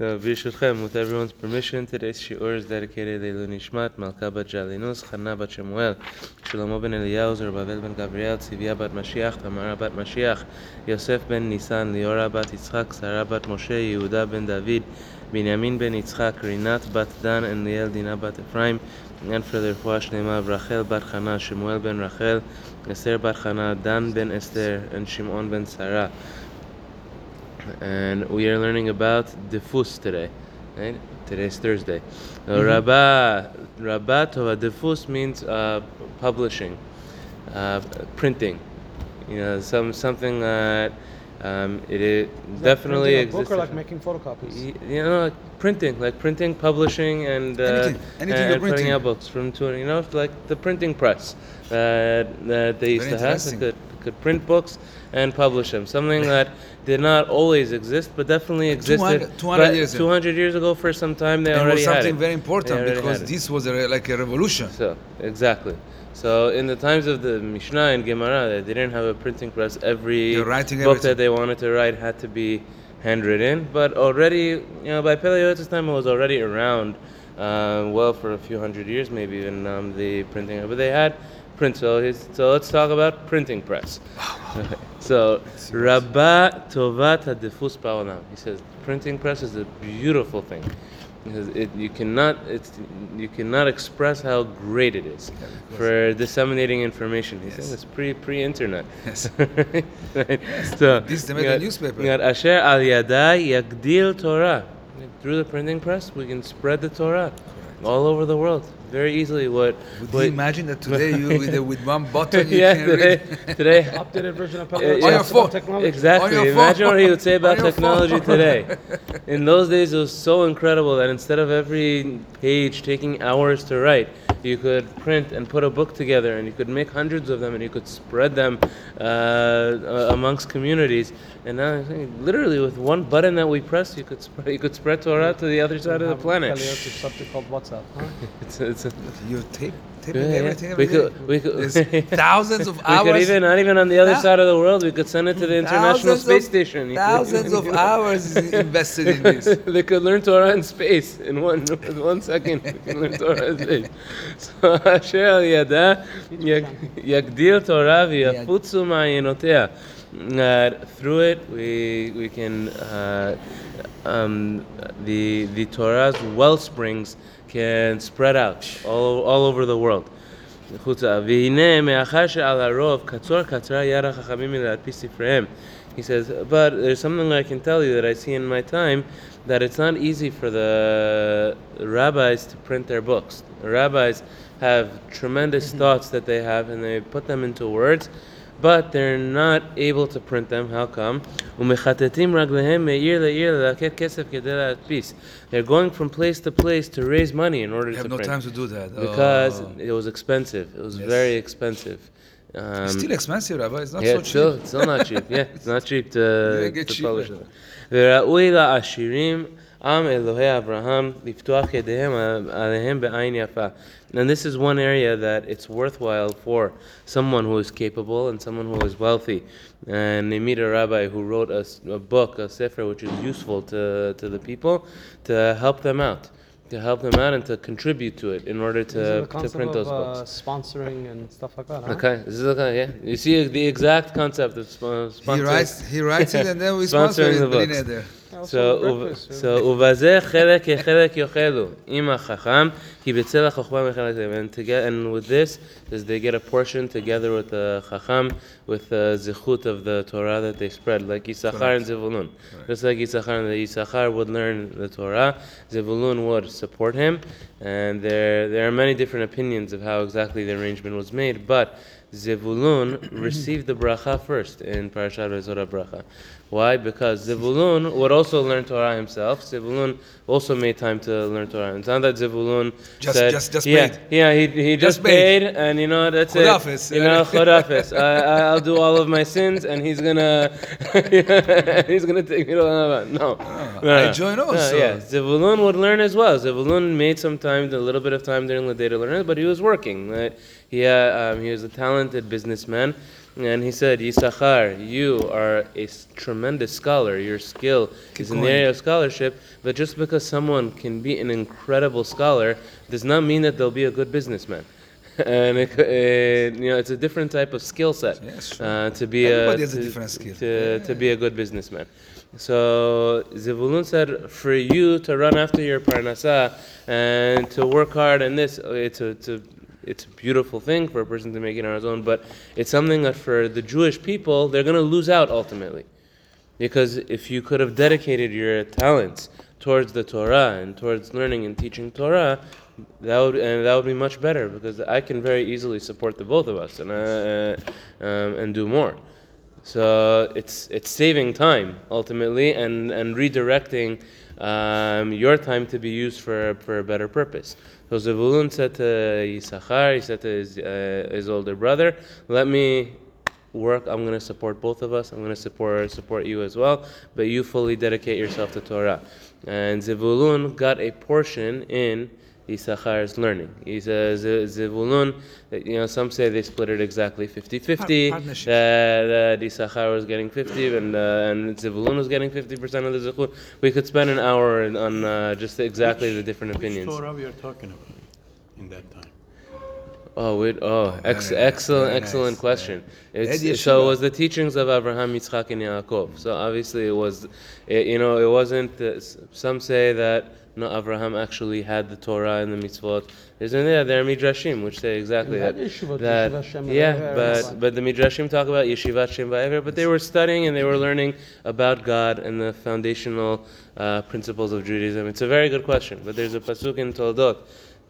With everyone's permission, today's shiur is dedicated to Nishmat, Malka bat Jalinus, Chana bat Shemuel, Shlomo ben Eliyahu, Zerubbabel ben Gabriel, Tzivia bat Mashiach, Tamara bat Mashiach, Yosef ben Nisan, Liora bat Yitzchak, Sarah bat Moshe, Yehuda ben David, Binyamin ben Yitzchak, Rinat bat Dan, and Liel Dina bat Ephraim, and for their Fuash of Rachel bat Chana, Shemuel ben Rachel, Esther bat Chana, Dan ben Esther, and Shimon ben Sarah and we are learning about diffus today. Right? Today's Thursday. So Rabbah, Rabbah Tova diffus means uh, publishing, uh, printing. You know, some something that um, it, is Is that definitely printing a book exists. or like making photocopies? You know, like printing, like printing, publishing, and uh, Anything- anything and printing. out books from two. You know, like the printing press that that they used Very to have. They interesting. could could print books and publish them. Something that did not always exist, but definitely existed. 200 200 but years ago. 200 years ago, for some time, they It already was had something very important because this was a, re- like a revolution. So exactly. So in the times of the Mishnah and Gemara, they didn't have a printing press. Every book everything. that they wanted to write had to be handwritten. But already, you know, by Pele Yoetz time, it was already around. Uh, well, for a few hundred years, maybe even um, the printing. But they had print. So, so let's talk about printing press. so Rabba Tovat Hadifus Ba'olam. He says printing press is a beautiful thing. Because it, you cannot it's you cannot express how great it is because- for disseminating information. He says Yes. it's pre pre internet. Yes. right? So This is the got- newspaper. got Asher al Yadai Yagdil Torah. Through the printing press, we can spread the Torah all over the world very easily. What? Would what you imagine that today you with, with one button you yeah, can today, read? today Updated version of Uh, Pele Yoetz. On your phone. technology. Exactly. On your Imagine phone. what he would say about technology today. In those days, it was so incredible that instead of every page taking hours to write, you could print and put a book together, and you could make hundreds of them, and you could spread them uh, amongst communities. And now, I think literally, with one button that we press, you could spread, you could spread Torah to the other side of the planet. Pele Yoetz subject called WhatsApp. Huh? It's, it's a, You tape, taping Yeah, yeah. everything We could- day. we could- There's thousands of hours. we could even not even on the other side of the world. We could send it to the International thousands Space of- Station. Thousands of hours is invested in this. they could learn Torah in space in one one second. They can learn Torah in space. So Asher yada yagdil Torah v'yafutzu ma'ayinotea. That through it we we can uh, um, the the Torah's wellsprings can spread out all, all over the world. Uh, he says, but there's something I can tell you that I see in my time that it's not easy for the rabbis to print their books. The rabbis have tremendous mm-hmm. thoughts that they have and they put them into words but they're not able to print them. How come? They're going from place to place to raise money in order to no print. have no time to do that. Because oh. it was expensive. It was yes. very expensive. Um, it's still expensive, Rabbi. It's not yeah, so cheap. Still, it's still not cheap. Yeah, it's not cheap to, to publish it. וראוי לעשירים עם אלוהי אברהם לפתוח ידיהם עליהם בעין יפה. And this is one area that it's worthwhile for someone who is capable and someone who is wealthy. And they meet a rabbi who wrote a, s- a book, a sefer, which is useful to, to the people to help them out. To help them out and to contribute to it in order These are to, the to concept print of those uh, books. sponsoring and stuff like that. Huh? Okay, this is okay. Yeah, you see the exact concept of sp- He sponsoring. writes, he writes it and then we sponsor Sponsoring it. the Bli books. neder. Also So, breakfast, וב- yeah. so ובזה חלק כחלק יאכלו עם החכם, כי בצל החוכמה מחלק להם. And, together, and with this, is they get a portion together with the chacham, with the zichut of the Torah that they spread, like Yisachar and Zevulun. Just like Yisachar, the Yisachar would learn the Torah, Zevulun would support him, and there there are many different opinions of how exactly the arrangement was made, but Zevulun received the bracha first in Parashat Vezot HaBracha. Why? Because Zevulun would also learn Torah himself. Zevulun also made time to learn Torah. It's not that Zevulun Just- said, just- just yeah, paid. yeah, he, he just, Just paid. paid, and you know that's Chodafis. it. You know, chodafis. I, I'll do all of my sins, and he's gonna he's gonna take me to Haba. No, no, I no. join No, also. yeah, Zevulun would learn as well. Zevulun made some time, a little bit of time during the day to learn it, but he was working. Right? He, uh, um, he was a talented businessman, And he said, Yisachar, you are a tremendous scholar. Your skill is in the area of scholarship. But just because someone can be an incredible scholar does not mean that they'll be a good businessman. and it, uh, you know, it's a different type of skill set Yes, uh, to be Everybody a, has a to, different skill. to, to be a good businessman. So Zevulun said, for you to run after your parnasa and to work hard in this, uh, it's a, it's a, beautiful thing for a person to make it on his own, but it's something that for the Jewish people, they're going to lose out ultimately. Because if you could have dedicated your talents towards the Torah and towards learning and teaching Torah, that would and that would be much better because I can very easily support the both of us and uh, um, and do more. So it's it's saving time ultimately and and redirecting um, your time to be used for for a better purpose. So Zevulun said to Yisachar, he said to his, uh, his older brother, "Let me work. I'm going to support both of us. I'm going to support support you as well. But you fully dedicate yourself to Torah." And Zevulun got a portion in Issachar's learning. He says uh, Zevulun, you know, some say they split it exactly 50-50, Par- partnership. that, that Issachar was getting 50 and, uh, and Zevulun was getting 50% of the zechut. We could spend an hour on- on uh, just exactly the different Which opinions. Torah we are talking about in that time? Oh, wait, oh, ex- nice, excellent, excellent nice, question. It's, so it was the teachings of Abraham, Yitzchak, and Yaakov. So obviously it was, it, you know, it wasn't. Uh, some say that no, Abraham actually had the Torah and the mitzvot. Isn't there? There are midrashim which say exactly had that. Yeshivot, that yeah, but but the midrashim talk about yeshivat shem va'ever, but they were studying and they were learning about God and the foundational uh, principles of Judaism. It's a very good question, but there's a pasuk in Toldot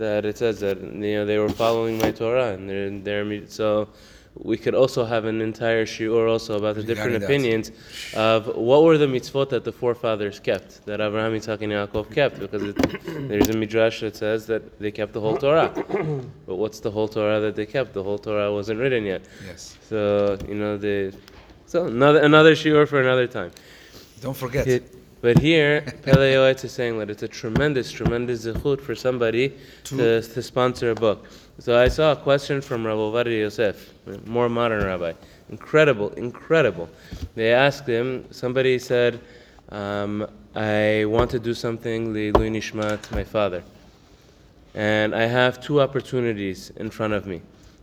that it says that you know they were following my Torah and they're they're so we could also have an entire shiur also about the different opinions of what were the mitzvot that the forefathers kept that Abraham, Yitzhak, and Yaakov kept because it, there's a midrash that says that they kept the whole Torah. but what's the whole Torah that they kept? The whole Torah wasn't written yet. Yes. So you know the so another another shiur for another time. Don't forget. It- but here, Pele is saying that it's a tremendous, tremendous zechut for somebody to, to sponsor a book. So I saw a question from Rabbi Ovadia Yosef, a more modern rabbi. Incredible, incredible. They asked him, somebody said, um, I want to do something, Li'ilui Nishmat, my father. And I have two opportunities in front of me.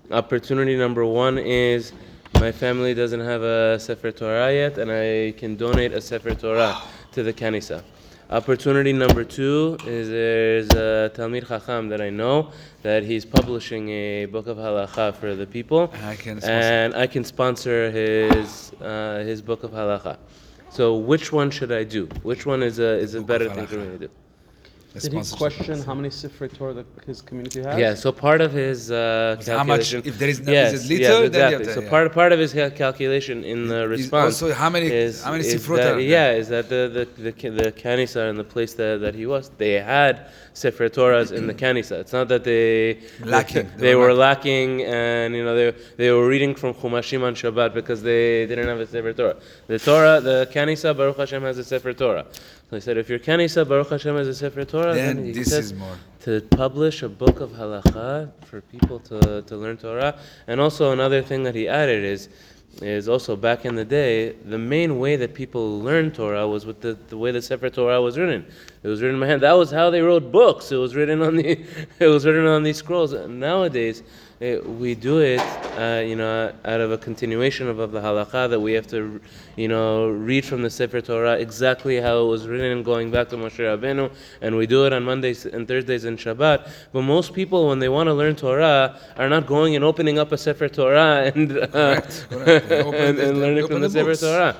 Opportunity number one is my family doesn't have a Sefer Torah yet, and I can donate a Sefer Torah to the Kanisa. Opportunity number two is there's a Talmid Chacham that I know that he's publishing a book of halacha for the people, I can and I can sponsor his uh, his book of halacha. So which one should I do? Which one is a is a Book better thing for me to do? The Did he sponsorship. question how many Sifrei Torah that his community has? Yeah, so part of his uh, So how much- calculation. if there is no- yes, is it little, yes, then you exactly. have to- so yeah. part part of his cal- calculation in the Is response. also how many- is, how many is sifrot that- are there? Yeah, is that the the the, Ka- the Kanisa and the place that, that he was, they had Sefer Torahs in the Kanisa. It's not that they Lacking. They, were lacking, and you know they they were reading from Chumashim on Shabbat because they didn't have a Sefer Torah. The Torah, the Kanisa Baruch Hashem has a Sefer Torah. So he said, if your Kanisa Baruch Hashem has a Sefer Torah, then, Then he this said, is more. to publish a book of halacha for people to, to learn Torah. And also another thing that he added is is also back in the day, the main way that people learned Torah was with the, the way the Sefer Torah was written. It was written by hand. That was how they wrote books. It was written on the it was written on these scrolls. Nowadays, we do it, uh, you know, out of a continuation of, of the halacha that we have to, you know, read from the Sefer Torah exactly how it was written, going back to Moshe Rabbeinu, and we do it on Mondays and Thursdays and Shabbat. But most people, when they want to learn Torah, are not going and opening up a Sefer Torah and uh, Correct, correct. And, and learning from the, the Sefer. Torah.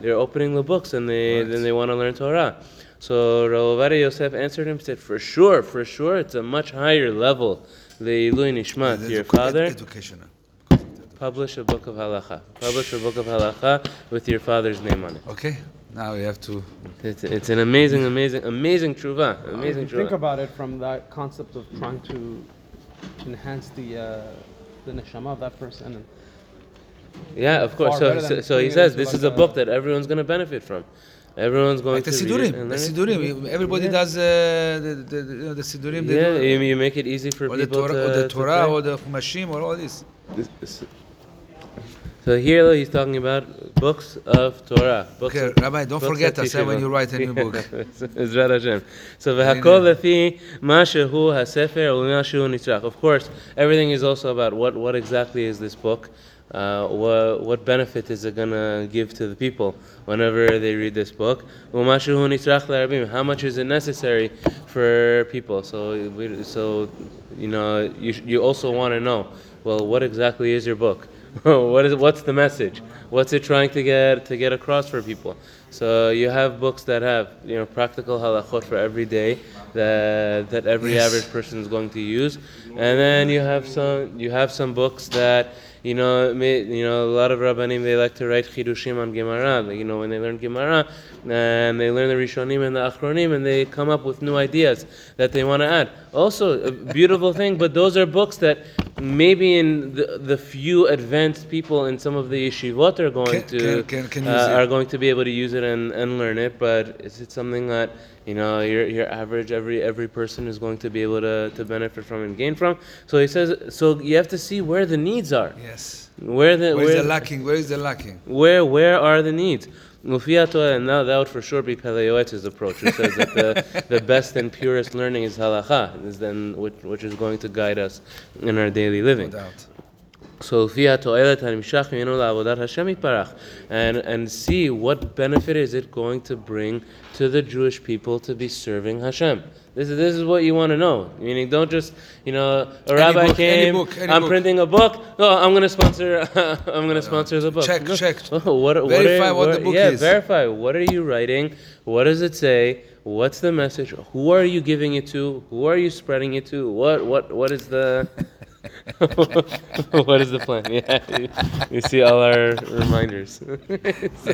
They're opening the books and they Right. then they want to learn Torah. So Rav Yosef answered him, said, for sure, for sure, it's a much higher level. The Ilui Nishmat, your father, Educational. publish a book of halacha. Publish a book of halacha with your father's name on it. Okay. Now we have to. It's, it's an amazing, amazing, amazing tshuva. If Amazing you think about it from that concept of trying to enhance the uh, the neshama of that person, and Yeah, of course. So, so, so he says this is a a- book that everyone's going to benefit from. Everyone's going like the sidurim. The sidurim. Everybody yeah. does uh, the, the, the, the sidurim. Yeah, do, you, you make it easy for people the Torah, to, or the Torah, or the Chumashim, or all this. So here he's talking about books of Torah. Books okay, of, Rabbi, don't forget us when you write a new book. Ezrat Hashem. So v'hakol lefi mashehu hasefer u'mashehu nitzrach. Of course, everything is also about what what exactly is this book. Uh, what, what benefit is it going to give to the people whenever they read this book? How much is it necessary for people? So, so you know, you, you also want to know, well, what exactly is your book? what is what's the message? What's it trying to get to get across for people? So you have books that have you know practical halachot for every day that that every yes. average person is going to use, and then you have some you have some books that you know you know a lot of rabbanim they like to write chidushim on Gemara. You know when they learn Gemara and they learn the Rishonim and the Achronim and they come up with new ideas that they want to add. Also a beautiful thing, but those are books that maybe in the, the few advanced people in some of the yeshivot are going Can- to can- can- uh, are going to be able to use it and, and learn it. But is it something that you know your your average every every person is going to be able to, to benefit from and gain from? So he says. So you have to see where the needs are. Yes. Where the Where is where the lacking? Where is the lacking? where where are the needs? Mufia Torah, and now that would for sure be Pele Yoetz's approach, who says that the, the best and purest learning is halacha, is then which, which is going to guide us in our daily No living. doubt. And and see what benefit is it going to bring to the Jewish people to be serving Hashem. This is this is what you want to know. Meaning, don't just you know a any rabbi book, came. Any book, any I'm book. printing a book. No, I'm going to sponsor. I'm going to sponsor the book. Check, no. check. Oh, what, verify what, are, what, what the book yeah, is. Yeah, verify. What are you writing? What does it say? What's the message? Who are you giving it to? Who are you spreading it to? What what what is the what is the plan? Yeah, you, you see all our reminders. so,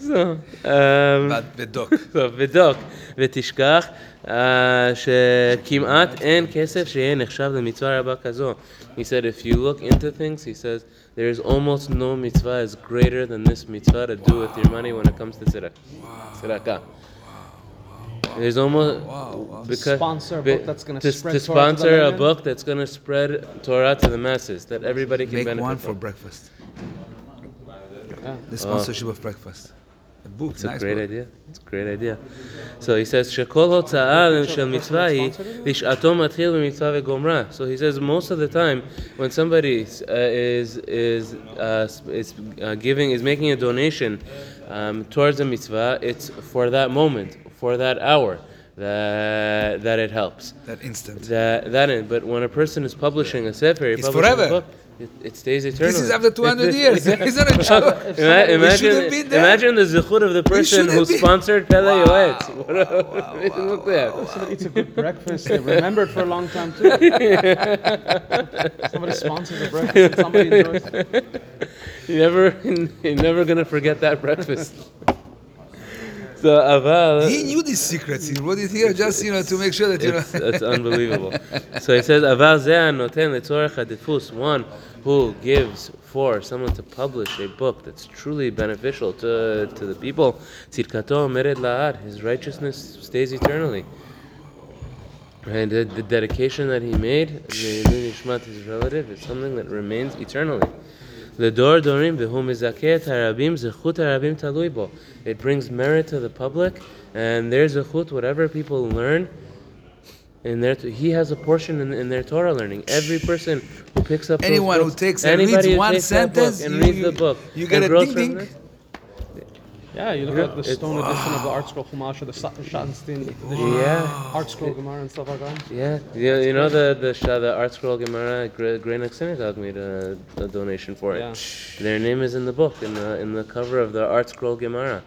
so, um, But the doc. טוב, ודוק, ותשכח אה, שכמעט אין כסף שיהיה נחשב למצווה רבה כזו. He said, if you look into things, he says, there is almost no mitzvah as greater than this mitzvah to do with your money when it comes to tzedakah. Tzedakah. There's almost Wow, wow. because Sponsor a be- book that's gonna to, spread to Torah to the sponsor a layman? book that's going to spread Torah to the masses that everybody can Make benefit one for from. breakfast. Yeah. The sponsorship of breakfast. A book. It's a nice great book. idea. It's a great idea. So he says, שכל הוצאה של מצווה היא לשעתו מתחיל במצווה וגומרה. So he says most of the time when somebody uh, is is uh, is uh, giving is making a donation um, towards a mitzvah, it's for that moment, for that hour that that it helps. That instant. That that is, but when a person is publishing a sefer, It's forever. a book, it, it stays eternally. This is after 200 years. It's not a joke. Ima- We should imagine, been there. imagine the zuchut of the person who been- sponsored Pele Wow, Yoetz. wow, What a- wow, wow, look there. Somebody eats a good breakfast. They remember it for a long time too. somebody sponsors a breakfast. Somebody enjoys it. You're never, you're never gonna forget that breakfast. So aval. Uh, uh, he knew these secrets. He wrote it here just you know to make sure that you know. It's, it's unbelievable. So he says, "Aval noten letzorech hadifus." One who gives for someone to publish a book that's truly beneficial to, to the people. Tzidkato mered la'ad. His righteousness stays eternally. And the, the dedication that he made, the Ilui Nishmat, his relative, is something that remains eternally. Dorim zechut talui bo. It brings merit to the public, and their zechut, whatever people learn, in their he has a portion in, in their Torah learning. Every person who picks up anyone books, who takes and reads one sentence and reads the book, you get a ding ding this- Yeah, you look at the It's- stone edition of the Art Scroll Chumash or the Sat- Schottenstein edition, Yeah. Art Scroll Gemara and stuff like that. Yeah, you, you know the the Shah, the Art Scroll Gemara Gre- Greenock Synagogue made a, a donation for it. Yeah. Their name is in the book in the in the cover of the Art Scroll Gemara.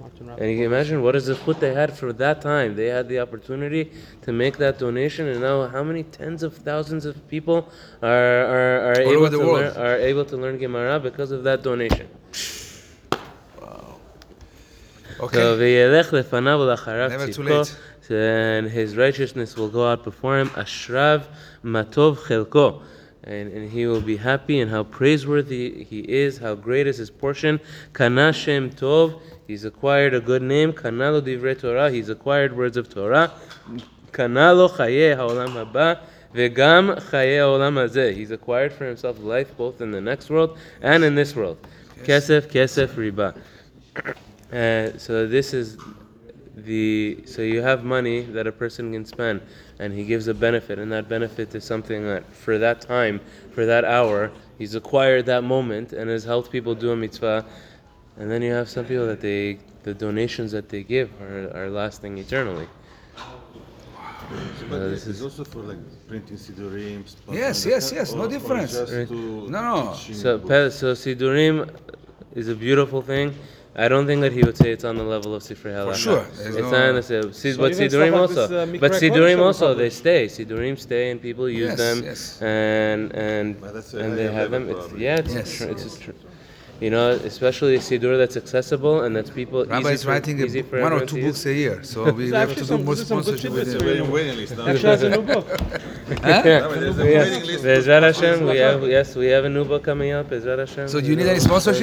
Martin And you can imagine what is the chut they had for that time. They had the opportunity to make that donation, and now how many tens of thousands of people are are, are able over the to world. learn are able to learn Gemara because of that donation. Okay. Never too late. And his righteousness will go out before him. Ashrav matov chelko. And, and, he will be happy and how praiseworthy he is, how great is his portion. Kanashem Tov, he's acquired a good name. Kanalo divre Torah, he's acquired words of Torah. Kanalo chaye haolam haba, vegam chaye haolam hazeh. He's acquired for himself life both in the next world and in this world. Kesef, kesef, riba. Uh, so this is the so you have money that a person can spend and he gives a benefit and that benefit is something that for that time for that hour he's acquired that moment and has helped people do a mitzvah and then you have some people that they the donations that they give are, are lasting eternally But Uh, this this is is- also for like printing sidurim. Yes, yes, yes, no or- or difference. just Right. No, no. so books? pe- so sidurim is a beautiful thing I don't think that he would say it's on the level of Sifrei Halacha. sure, there's It's no- not on the same. Si- So but even Sidurim like also. this, uh, but Mikra Sidurim Kodesh also, are they stay. Sidurim stay and people use Yes, them. yes. And and But that's a and they higher have level them. It's, probably. yeah, it's, Yes, tr- it's a tr- you know, especially a Sidur that's accessible and that's people Rabbi easy is for, writing easy a, for one or everyone two to books a year, so we There's have actually to do some- more there's some good sponsorship tidbits with There's him. a waiting, waiting list now. Actually, has a new book. Yeah. There's a waiting list. Bezrat Hashem, we have yes, we have a new book coming up. Bezrat Hashem. So do you need any sponsorship?